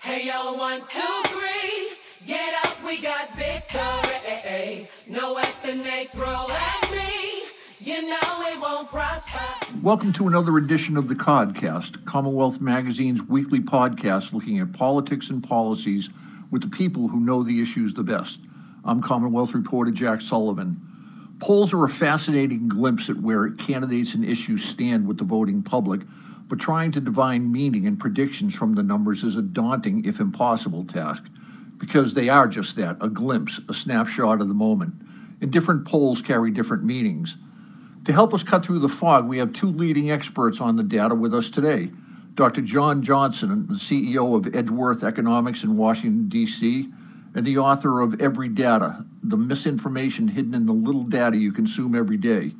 Hey yo, one, two, three. Get up, we got victory. No weapon they throw at me. You know it won't prosper. Welcome to another edition of the Codcast, Commonwealth Magazine's weekly podcast looking at politics and policies with the people who know the issues the best. I'm Commonwealth reporter Jack Sullivan. Polls are a fascinating glimpse at where candidates and issues stand with the voting public, but trying to divine meaning and predictions from the numbers is a daunting, if impossible, task because they are just that a glimpse, a snapshot of the moment. And different polls carry different meanings. To help us cut through the fog, we have two leading experts on the data with us today. Dr. John Johnson, the CEO of Edgeworth Economics in Washington, D.C., and the author of Everydata The Misinformation Hidden in the Little Data You Consume Every Day.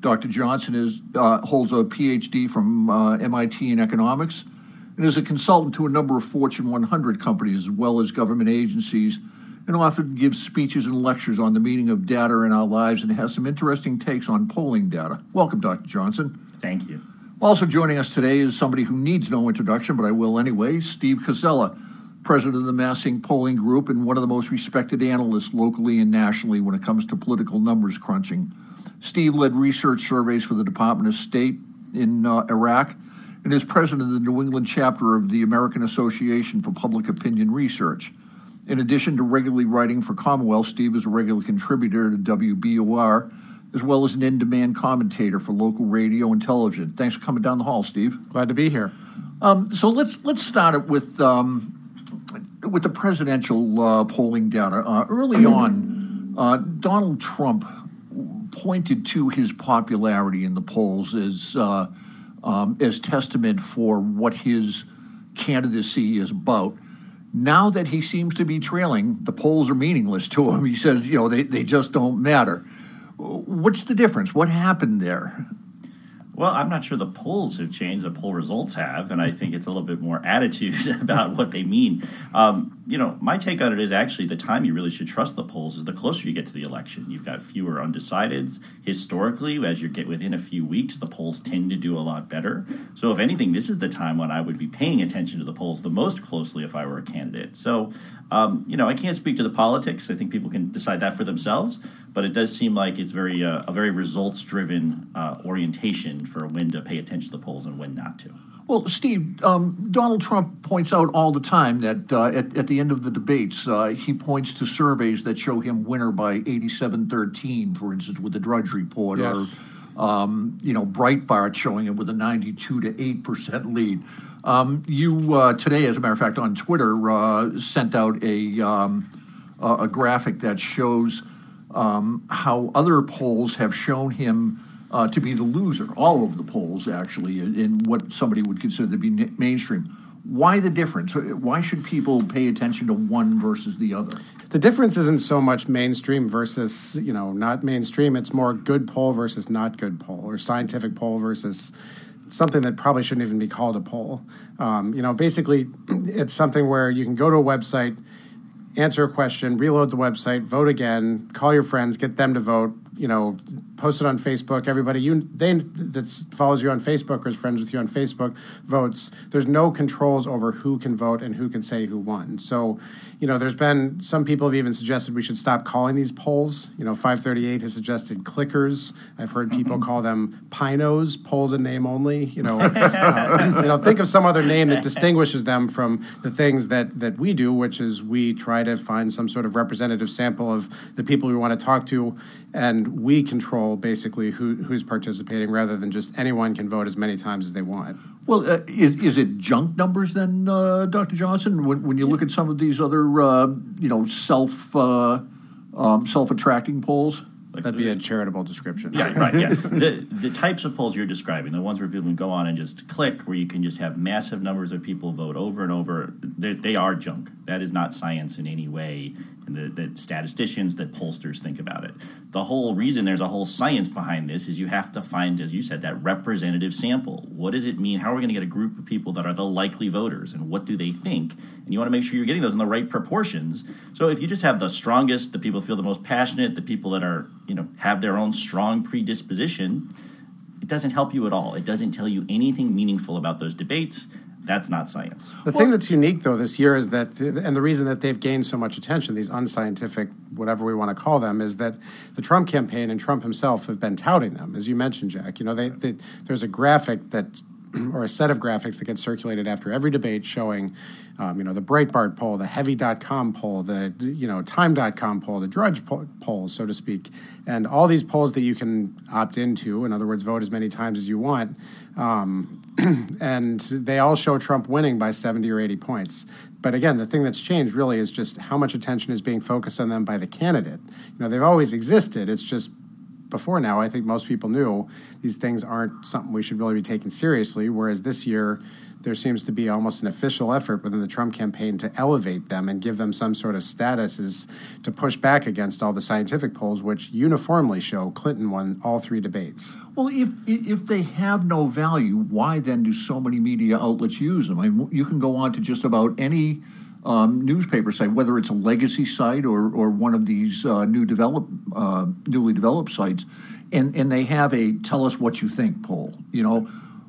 Dr. Johnson is, uh, holds a PhD from uh, MIT in economics and is a consultant to a number of Fortune 100 companies as well as government agencies, and often gives speeches and lectures on the meaning of data in our lives and has some interesting takes on polling data. Welcome, Dr. Johnson. Thank you. Also joining us today is somebody who needs no introduction, but I will anyway Steve Koczela, president of the MassINC Polling Group and one of the most respected analysts locally and nationally when it comes to political numbers crunching. Steve led research surveys for the Department of State in uh, Iraq and is president of the New England chapter of the American Association for Public Opinion Research. In addition to regularly writing for Commonwealth, Steve is a regular contributor to WBUR, as well as an in demand commentator for local radio and television. Thanks for coming down the hall, Steve. Glad to be here. Um, so let's let's start it with um, with the presidential uh, polling data. Uh, early on, uh, Donald Trump pointed to his popularity in the polls as uh, um, as testament for what his candidacy is about. Now that he seems to be trailing, the polls are meaningless to him. He says, you know, they, they just don't matter. What's the difference? What happened there? Well, I'm not sure the polls have changed. The poll results have, and I think it's a little bit more attitude about what they mean. Um, you know, my take on it is actually the time you really should trust the polls is the closer you get to the election. You've got fewer undecideds. Historically, as you get within a few weeks, the polls tend to do a lot better. So, if anything, this is the time when I would be paying attention to the polls the most closely if I were a candidate. So, um, you know, I can't speak to the politics. I think people can decide that for themselves. But it does seem like it's very uh, a very results driven uh, orientation for when to pay attention to the polls and when not to. Well, Steve, um, Donald Trump points out all the time that uh, at, at, the end of the debates, uh, he points to surveys that show him winner by 87 13, for instance, with the Drudge Report, yes. or, um, you know, Breitbart showing him with a 92 to 8% lead. Um, you, uh, today, as a matter of fact, on Twitter, uh, sent out a, um, a graphic that shows um, how other polls have shown him uh, to be the loser, all of the polls actually, in what somebody would consider to be mainstream. Why the difference? Why should people pay attention to one versus the other? The difference isn't so much mainstream versus, you know, not mainstream. It's more good poll versus not good poll, or scientific poll versus something that probably shouldn't even be called a poll. Um, you know, basically, it's something where you can go to a website, answer a question, reload the website, vote again, call your friends, get them to vote, you know, post it on Facebook. Everybody you they that follows you on Facebook or is friends with you on Facebook votes. There's no controls over who can vote and who can say who won. So, you know, there's been some people have even suggested we should stop calling these polls. You know, 538 has suggested clickers. I've heard people call them pinos, polls in name only. You know, uh, you know, think of some other name that distinguishes them from the things that that we do, which is we try to find some sort of representative sample of the people we want to talk to, and we control control basically who, who's participating rather than just anyone can vote as many times as they want. Well, uh, is, is it junk numbers then, uh, Dr. Johnson? When, when you look at some of these other, uh, you know, self uh, um, self attracting polls. Like That'd be a charitable description. Yeah, right. Yeah, the the types of polls you're describing, the ones where people can go on and just click, where you can just have massive numbers of people vote over and over, they are junk. That is not science in any way and the, the statisticians, that pollsters think about it. The whole reason there's a whole science behind this is you have to find, as you said, that representative sample. What does it mean? How are we going to get a group of people that are the likely voters, and what do they think? And you want to make sure you're getting those in the right proportions. So if you just have the strongest, the people feel the most passionate, the people that are, you know, have their own strong predisposition, it doesn't help you at all. It doesn't tell you anything meaningful about those debates that's not science. The thing that's unique, though, this year is that, and the reason that they've gained so much attention, these unscientific, whatever we want to call them, is that the Trump campaign and Trump himself have been touting them, as you mentioned, Jack. You know, they, they, there's a graphic that or a set of graphics that get circulated after every debate showing, um, you know, the Breitbart poll, the Heavy.com poll, the, you know, Time.com poll, the Drudge poll, so to speak, and all these polls that you can opt into, in other words, vote as many times as you want. Um, and they all show Trump winning by 70 or 80 points. But again, the thing that's changed really is just how much attention is being focused on them by the candidate. You know, they've always existed. It's just before now, I think most people knew these things aren't something we should really be taking seriously. Whereas this year, there seems to be almost an official effort within the Trump campaign to elevate them and give them some sort of status is to push back against all the scientific polls, which uniformly show Clinton won all three debates. Well, if if they have no value, why then do so many media outlets use them? I mean, you can go on to just about any um, newspaper site, whether it's a legacy site or, or one of these uh, new develop, uh, newly developed sites, and, and they have a tell us what you think poll. You know,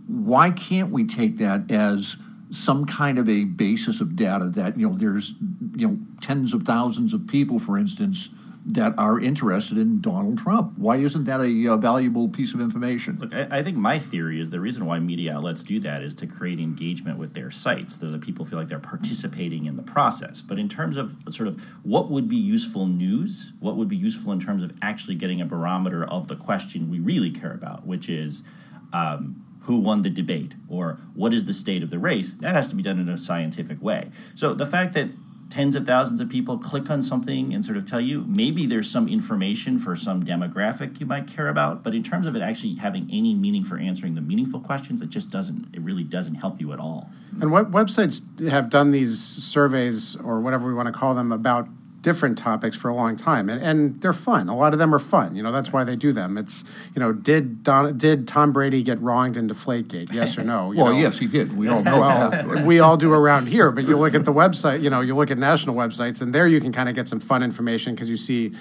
why can't we take that as some kind of a basis of data that you know there's you know tens of thousands of people, for instance, that are interested in Donald Trump. Why isn't that a, a valuable piece of information? Look, I, I, think my theory is the reason why media outlets do that is to create engagement with their sites, so that people feel like they're participating in the process. But in terms of sort of what would be useful news, what would be useful in terms of actually getting a barometer of the question we really care about, which is. Um, who won the debate or what is the state of the race that has to be done in a scientific way so the fact that tens of thousands of people click on something and sort of tell you. Maybe there's some information for some demographic you might care about but in terms of it actually having any meaning for answering the meaningful questions it just doesn't it really doesn't help you at all. And what websites have done these surveys or whatever we want to call them about different topics for a long time, and, and they're fun. A lot of them are fun. You know, that's why they do them. It's you know, did Don, did Tom Brady get wronged in Deflategate? Yes or no? You well, know? yes, he did. We all know. well, we all do around here. But you look at the website. You know, you look at national websites, and there you can kind of get some fun information because you see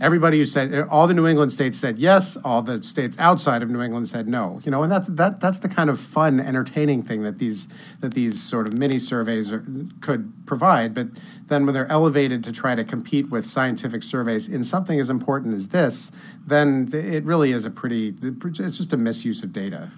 everybody who said all the New England states said yes, all the states outside of New England said no. You know, and that's that that's the kind of fun, entertaining thing that these that these sort of mini surveys are, could provide. But then when they're elevated to try to compete with scientific surveys in something as important as this, then it really is a pretty it's just a misuse of data.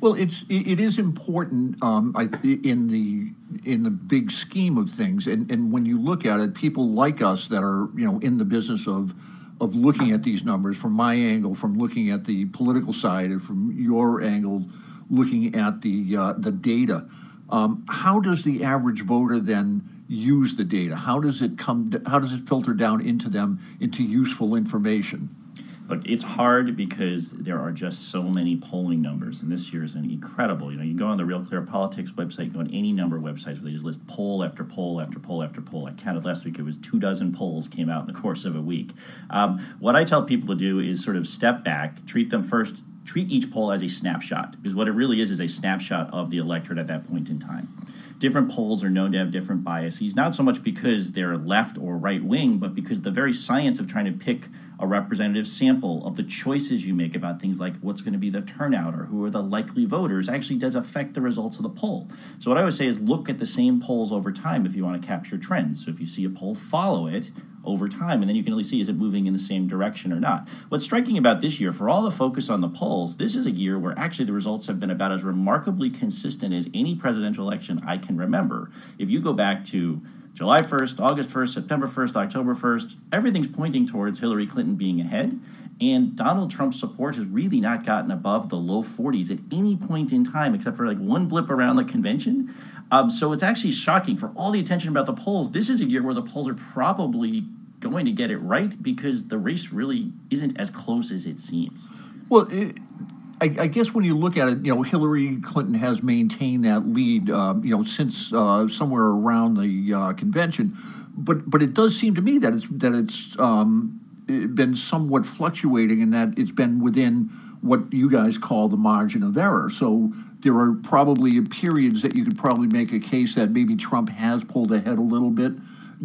Well, it's it is important um, in the in the big scheme of things, and, and when you look at it, people like us that are you know in the business of of looking at these numbers from my angle, from looking at the political side, and from your angle, looking at the uh, the data. Um, how does the average voter then use the data? How does it come? How does it filter down into them into useful information? Look, it's hard because there are just so many polling numbers, and this year is an incredible. You know, you go on the Real Clear Politics website, you go on any number of websites where they just list poll after poll after poll after poll. I counted last week; it was two dozen polls came out in the course of a week. Um, what I tell people to do is sort of step back, treat them first treat each poll as a snapshot because what it really is is a snapshot of the electorate at that point in time. Different polls are known to have different biases, not so much because they're left or right wing, but because the very science of trying to pick a representative sample of the choices you make about things like what's going to be the turnout or who are the likely voters actually does affect the results of the poll. So, what I would say is look at the same polls over time if you want to capture trends. So, if you see a poll, follow it over time, and then you can really see is it moving in the same direction or not. What's striking about this year, for all the focus on the polls, this is a year where actually the results have been about as remarkably consistent as any presidential election I can remember. If you go back to July 1st, August 1st, September 1st, October 1st, everything's pointing towards Hillary Clinton being ahead. And Donald Trump's support has really not gotten above the low 40s at any point in time, except for like one blip around the convention. Um, so it's actually shocking for all the attention about the polls. This is a year where the polls are probably going to get it right because the race really isn't as close as it seems. Well, it, I, I, guess when you look at it, you know, Hillary Clinton has maintained that lead, um, you know, since uh, somewhere around the uh, convention. But but it does seem to me that it's that it's um, been somewhat fluctuating, and that it's been within what you guys call the margin of error. So there are probably periods that you could probably make a case that maybe Trump has pulled ahead a little bit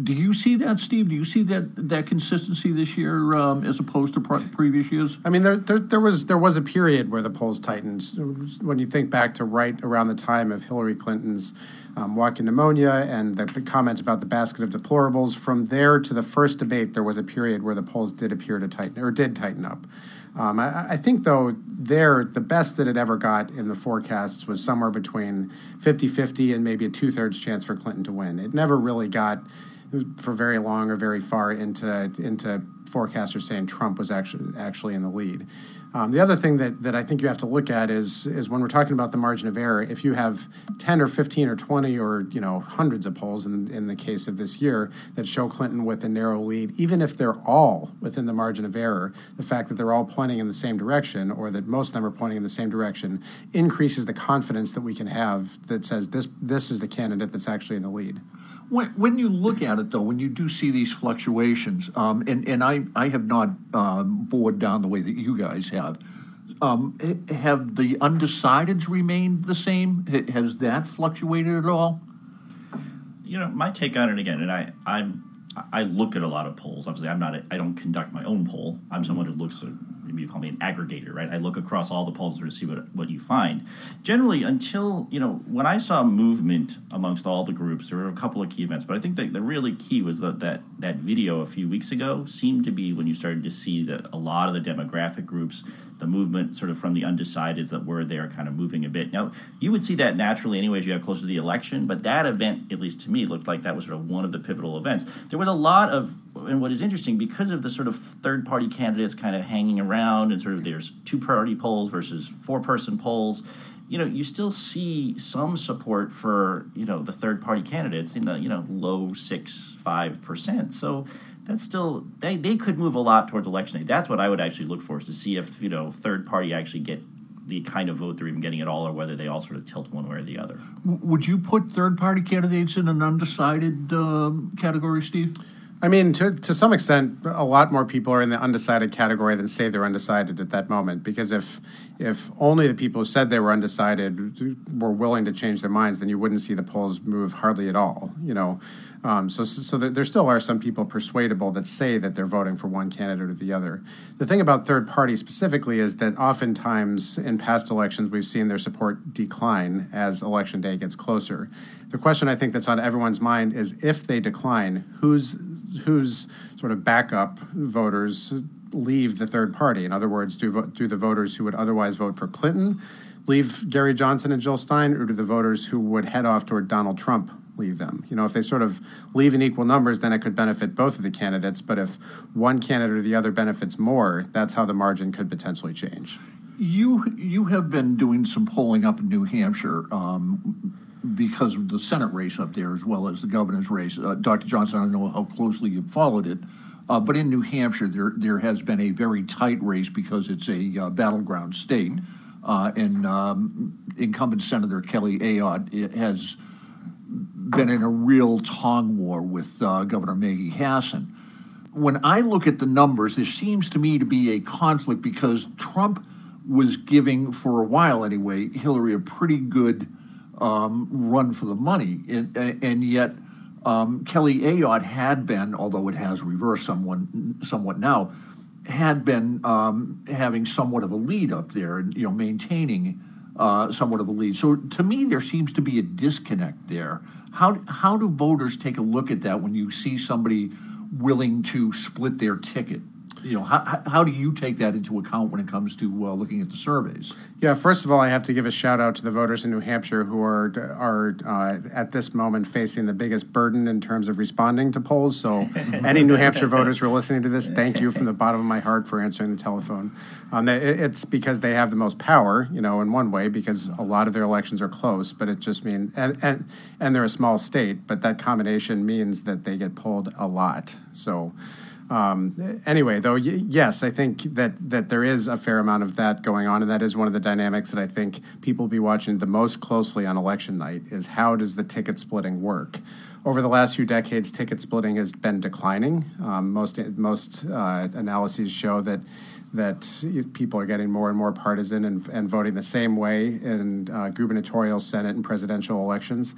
Do you see that, Steve? Do you see that that consistency this year um, as opposed to pre- previous years? I mean, there, there, there was there was a period where the polls tightened. When you think back to right around the time of Hillary Clinton's um, walking pneumonia and the, the comments about the basket of deplorables, from there to the first debate, there was a period where the polls did appear to tighten or did tighten up. Um, I, I, think, though, there, the best that it ever got in the forecasts was somewhere between 50 50 and maybe a two thirds chance for Clinton to win. It never really got for very long or very far into into forecasters saying Trump was actually actually in the lead. Um, the other thing that, I think you have to look at is when we're talking about the margin of error. If you have ten or fifteen or twenty or you know hundreds of polls in in the case of this year that show Clinton with a narrow lead, even if they're all within the margin of error, the fact that they're all pointing in the same direction or that most of them are pointing in the same direction increases the confidence that we can have that says this this is the candidate that's actually in the lead. When, when you look at it, though, when you do see these fluctuations, um, and, I, have not um, bored down the way that you guys have, um, have the undecideds remained the same? Has that fluctuated at all? You know, my take on it again, and I, I'm I look at a lot of polls. Obviously, I'm not. A, I don't conduct my own poll. I'm someone who looks at maybe you call me an aggregator, right? I look across all the polls to see what what you find. Generally, until you know, when I saw movement amongst all the groups, there were a couple of key events, but I think the really key was that that that video a few weeks ago seemed to be when you started to see that a lot of the demographic groups, the movement sort of from the undecideds that were there, kind of moving a bit. Now, you would see that naturally, anyways. You got closer to the election, but that event, at least to me, looked like that was sort of one of the pivotal events. There was a lot of and what is interesting because of the sort of third party candidates kind of hanging around and sort of there's two party polls versus four person polls you know you still see some support for you know the third party candidates in the you know low six five percent so that's still they, they could move a lot towards election day that's what i would actually look for is to see if you know third party actually get the kind of vote they're even getting at all or whether they all sort of tilt one way or the other would you put third party candidates in an undecided um, category steve I mean, to, to some extent, a lot more people are in the undecided category than say they're undecided at that moment. Because if if only the people who said they were undecided were willing to change their minds, then you wouldn't see the polls move hardly at all. You know, um, so so there still are some people persuadable that say that they're voting for one candidate or the other. The thing about third party specifically is that oftentimes in past elections we've seen their support decline as election day gets closer. The question I think that's on everyone's mind is if they decline, who's whose sort of backup voters leave the third party. In other words, do do the voters who would otherwise vote for Clinton leave Gary Johnson and Jill Stein, or do the voters who would head off toward Donald Trump leave them? You know, if they sort of leave in equal numbers, then it could benefit both of the candidates. But if one candidate or the other benefits more, that's how the margin could potentially change. You you have been doing some polling up in New Hampshire. Um, because of the Senate race up there as well as the governor's race. Uh, Dr. Johnson, I don't know how closely you followed it, uh, but in New Hampshire, there there has been a very tight race because it's a uh, battleground state, uh, and um, incumbent Senator Kelly Ayotte has been in a real tong war with uh, Governor Maggie Hassan. When I look at the numbers, there seems to me to be a conflict because Trump was giving, for a while anyway, Hillary a pretty good um, run for the money. And, and yet, um, Kelly Ayotte had been, although it has reversed somewhat, somewhat now, had been um, having somewhat of a lead up there and you know maintaining Uh, somewhat of a lead. So to me, there seems to be a disconnect there. How how do voters take a look at that when you see somebody willing to split their ticket? You know, how, how do you take that into account when it comes to uh, looking at the surveys? Yeah, first of all, I have to give a shout out to the voters in New Hampshire who are are uh, at this moment facing the biggest burden in terms of responding to polls. So, any New Hampshire voters who are listening to this, thank you from the bottom of my heart for answering the telephone. Um, it's because they have the most power, you know, in one way, because a lot of their elections are close. But it just means, and and and they're a small state, but that combination means that they get pulled a lot. So. Um, anyway, though, y- yes, I think that that there is a fair amount of that going on, and that is one of the dynamics that I think people will be watching the most closely on election night. Is how does the ticket splitting work? Over the last few decades, ticket splitting has been declining. Um, most most uh, analyses show that that people are getting more and more partisan and, and voting the same way in uh, gubernatorial, senate, and presidential elections.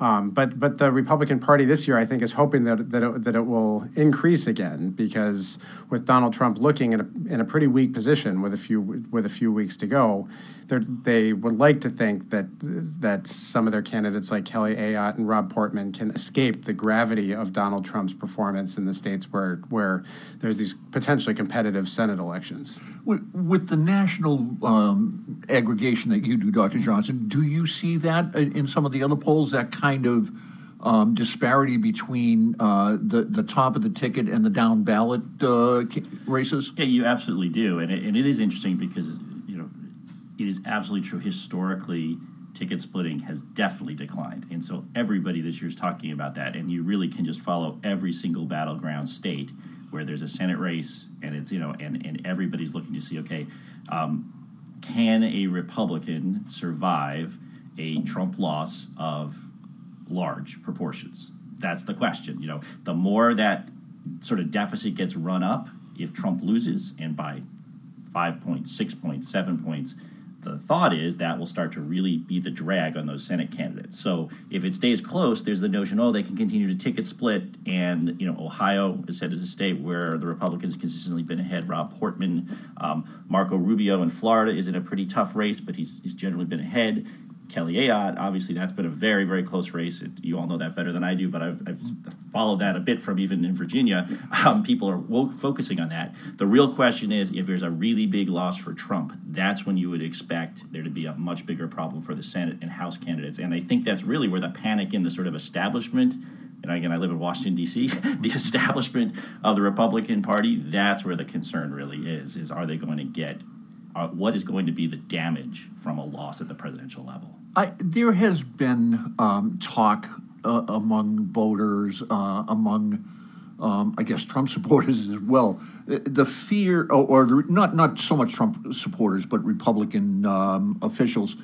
Um, but but the Republican Party this year, I think, is hoping that that it, that it will increase again because with Donald Trump looking in a in a pretty weak position with a few with a few weeks to go, they would like to think that that some of their candidates like Kelly Ayotte and Rob Portman can escape the gravity of Donald Trump's performance in the states where where there's these potentially competitive Senate elections. With, with the national um, aggregation that you do, Dr. Johnson, do you see that in some of the other polls? That kind of um, disparity between uh, the the top of the ticket and the down ballot uh, races? Yeah, you absolutely do, and it, and it is interesting because you know it is absolutely true. Historically, ticket splitting has definitely declined, and so everybody this year is talking about that. And you really can just follow every single battleground state where there's a Senate race, and it's you know, and and everybody's looking to see okay. Um, can a Republican survive a Trump loss of large proportions? That's the question. You know, the more that sort of deficit gets run up, if Trump loses, and by five points, six points, seven points, the thought is that will start to really be the drag on those Senate candidates. So if it stays close, there's the notion, oh, they can continue to ticket split. And, you know, Ohio is said as a state where the Republicans consistently been ahead. Rob Portman, um, Marco Rubio in Florida is in a pretty tough race, but he's, he's generally been ahead. Kelly Ayotte. Obviously, that's been a very, very close race. It, you all know that better than I do, but I've, I've followed that a bit from even in Virginia. Um, people are focusing on that. The real question is if there's a really big loss for Trump, that's when you would expect there to be a much bigger problem for the Senate and House candidates. And I think that's really where the panic in the sort of establishment and again, I live in Washington D.C. the establishment of the Republican Party. That's where the concern really is: is are they going to get uh, what is going to be the damage from a loss at the presidential level? I, there has been um, talk uh, among voters, uh, among um, I guess Trump supporters as well. The fear, or, or the, not not so much Trump supporters, but Republican um, officials,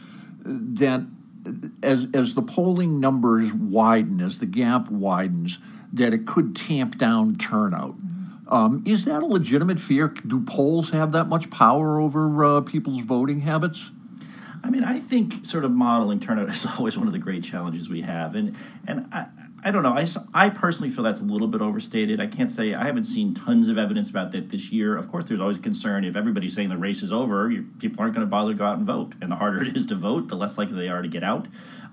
that as as the polling numbers widen, as the gap widens, that it could tamp down turnout. Um, is that a legitimate fear? Do polls have that much power over uh, people's voting habits? I mean, I think sort of modeling turnout is always one of the great challenges we have, and and I, I don't know. I, I personally feel that's a little bit overstated. I can't say I haven't seen tons of evidence about that this year. Of course, there's always concern if everybody's saying the race is over, people aren't going to bother to go out and vote, and the harder it is to vote, the less likely they are to get out.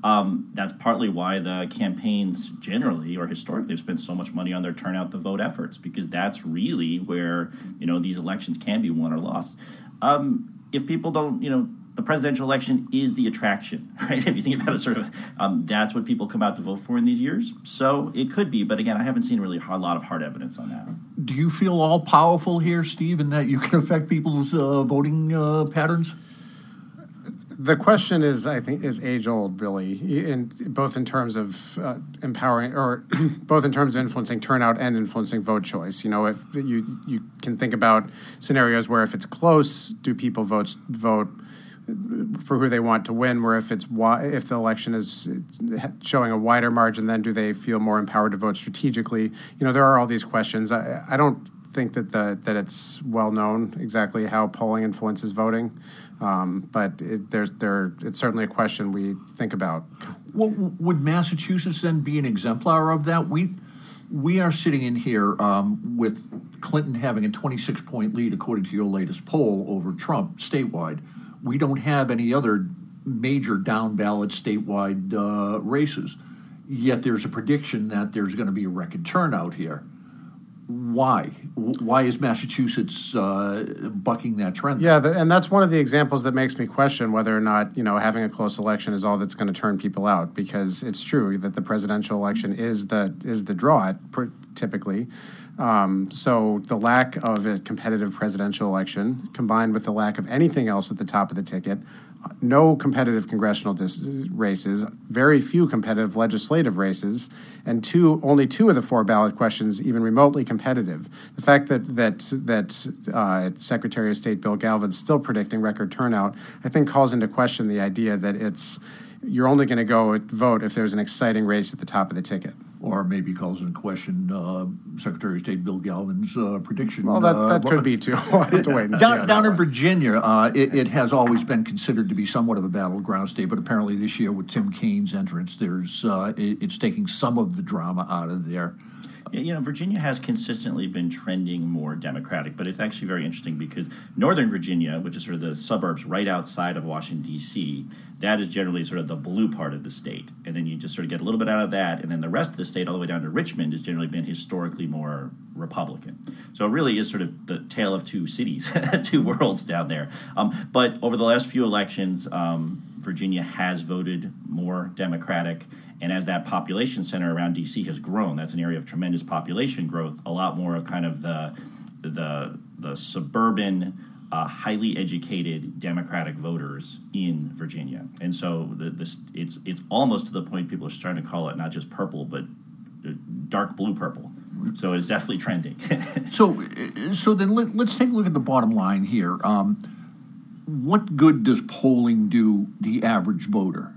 Um, that's partly why the campaigns generally or historically have spent so much money on their turnout the vote efforts because that's really where you know these elections can be won or lost. Um, if people don't, you know, the presidential election is the attraction, right? If you think about it, sort of, um, that's what people come out to vote for in these years. So it could be, but again, I haven't seen really a lot of hard evidence on that. Do you feel all powerful here, Steve, in that you can affect people's uh, voting uh, patterns? the question is, I think, is age old, really, in both in terms of uh, empowering, or both in terms of influencing turnout and influencing vote choice. You know, if you you can think about scenarios where if it's close, do people vote vote for who they want to win? Where if it's if the election is showing a wider margin, then do they feel more empowered to vote strategically? You know, there are all these questions. I, I don't think that the that it's well known exactly how polling influences voting. Um, but it, there's there it's certainly a question we think about. Well, would Massachusetts then be an exemplar of that? We we are sitting in here um, with Clinton having a 26 point lead according to your latest poll over Trump statewide. We don't have any other major down ballot statewide uh, races. Yet there's a prediction that there's going to be a record turnout here why? Why is Massachusetts uh, bucking that trend? Yeah, the, and that's one of the examples that makes me question whether or not you know having a close election is all that's going to turn people out. Because it's true that the presidential election is the is the draw typically. Um, so the lack of a competitive presidential election, combined with the lack of anything else at the top of the ticket, no competitive congressional dis- races, very few competitive legislative races, and two only two of the four ballot questions even remotely competitive. The fact that that that uh, Secretary of State Bill Galvin's still predicting record turnout, I think, calls into question the idea that it's you're only going to go vote if there's an exciting race at the top of the ticket. Or maybe calls into question uh, Secretary of State Bill Galvin's uh, prediction. Well, that, uh, that but- could be too. We'll have to wait and Down, that down in. Virginia, uh, it, it has always been considered to be somewhat of a battleground state, but apparently this year with Tim Kaine's entrance, there's uh, it, it's taking some of the drama out of there. You know, Virginia has consistently been trending more Democratic, but it's actually very interesting because Northern Virginia, which is sort of the suburbs right outside of Washington, D.C., that is generally sort of the blue part of the state. And then you just sort of get a little bit out of that. And then the rest of the state, all the way down to Richmond, has generally been historically more Republican. So it really is sort of the tale of two cities, two worlds down there. Um, but over the last few elections, um, Virginia has voted more Democratic. And as that population center around D.C. has grown, that's an area of tremendous population growth. A lot more of kind of the the the suburban, uh, highly educated Democratic voters in Virginia. And so the, this it's it's almost to the point people are starting to call it not just purple, but uh, dark blue purple. So it's definitely trending. So, uh, so then let, let's take a look at the bottom line here. Um, what good does polling do the average voter?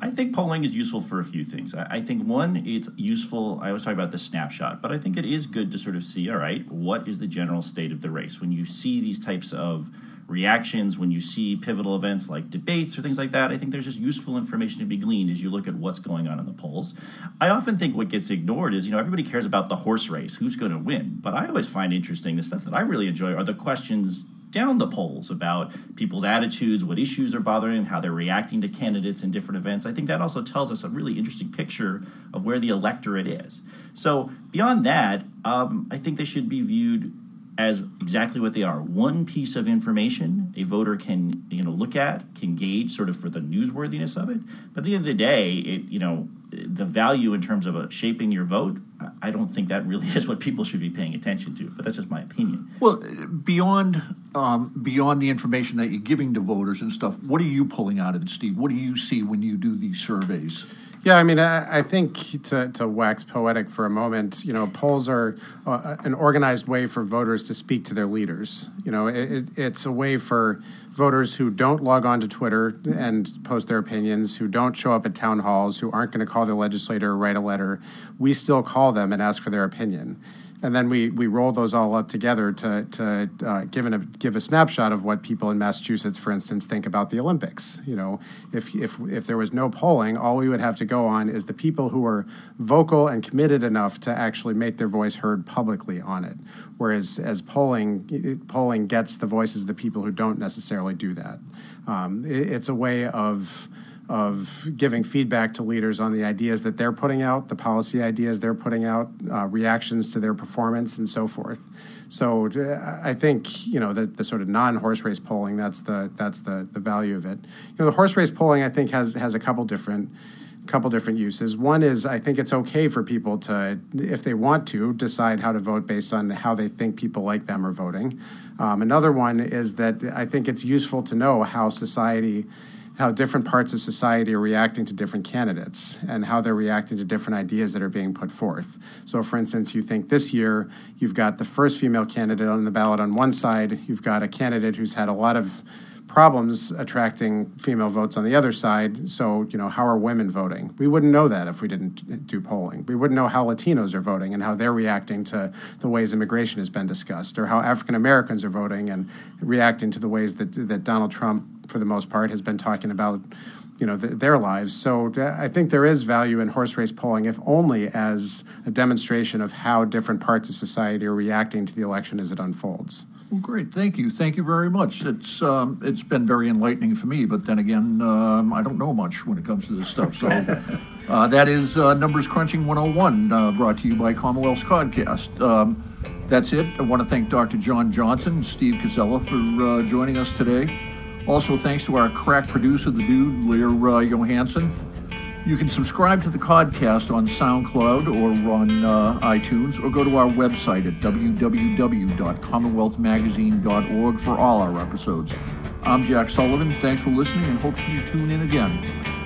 I think polling is useful for a few things. I, think one, it's useful. I always talk about the snapshot, but I think it is good to sort of see, all right, what is the general state of the race? When you see these types of reactions, when you see pivotal events like debates or things like that, I think there's just useful information to be gleaned as you look at what's going on in the polls. I often think what gets ignored is, you know, everybody cares about the horse race, who's going to win. But I always find interesting the stuff that I really enjoy are the questions down the polls about people's attitudes, what issues are bothering them, how they're reacting to candidates in different events. I think that also tells us a really interesting picture of where the electorate is. So beyond that, um, I think they should be viewed as exactly what they are one piece of information a voter can you know look at can gauge sort of for the newsworthiness of it but at the end of the day it you know the value in terms of uh, shaping your vote I- don't think that really is what people should be paying attention to but that's just my opinion Well, beyond um, beyond the information that you're giving to voters and stuff, what are you pulling out of it, Steve? What do you see when you do these surveys? Yeah, I mean, I, I think to, to wax poetic for a moment, you know, polls are uh, an organized way for voters to speak to their leaders. You know, it, it, it's a way for voters who don't log on to Twitter and post their opinions, who don't show up at town halls, who aren't going to call their legislator or write a letter. We still call them and ask for their opinion. And then we, we roll those all up together to, to uh, give, an, a, give a snapshot of what people in Massachusetts, for instance, think about the Olympics. You know, if, if, if there was no polling, all we would have to go on is the people who are vocal and committed enough to actually make their voice heard publicly on it. Whereas as polling, polling gets the voices of the people who don't necessarily do that. Um, it- it's a way of of giving feedback to leaders on the ideas that they're putting out, the policy ideas they're putting out, uh, reactions to their performance, and so forth. So I think you know the, the sort of non-horse race polling that's the that's the the value of it. You know the horse race polling I think has has a couple different couple different uses. One is I think it's okay for people to, if they want to, decide how to vote based on how they think people like them are voting. Um, another one is that I think it's useful to know how society how different parts of society are reacting to different candidates and how they're reacting to different ideas that are being put forth. So, for instance, you think this year you've got the first female candidate on the ballot on one side, you've got a candidate who's had a lot of problems attracting female votes on the other side. So, you know, how are women voting? We wouldn't know that if we didn't do polling. We wouldn't know how Latinos are voting and how they're reacting to the ways immigration has been discussed, or how African Americans are voting and reacting to the ways that that Donald Trump, for the most part, has been talking about. You know th- their lives. So uh, I think there is value in horse race polling, if only as a demonstration of how different parts of society are reacting to the election as it unfolds. Well, great, thank you, thank you very much. It's um, it's been very enlightening for me, but then again, um, I don't know much when it comes to this stuff. So uh, that is uh, Numbers Crunching 101, uh, brought to you by Commonwealth's Podcast. Um, that's it. I want to thank Dr. John Johnson, and Steve Koczela for uh, joining us today. Also, thanks to our crack producer, the dude, Lear uh, Johansson. You can subscribe to the podcast on SoundCloud or on uh, iTunes, or go to our website at www.commonwealthmagazine.org for all our episodes. I'm Jack Sullivan. Thanks for listening and hope you tune in again.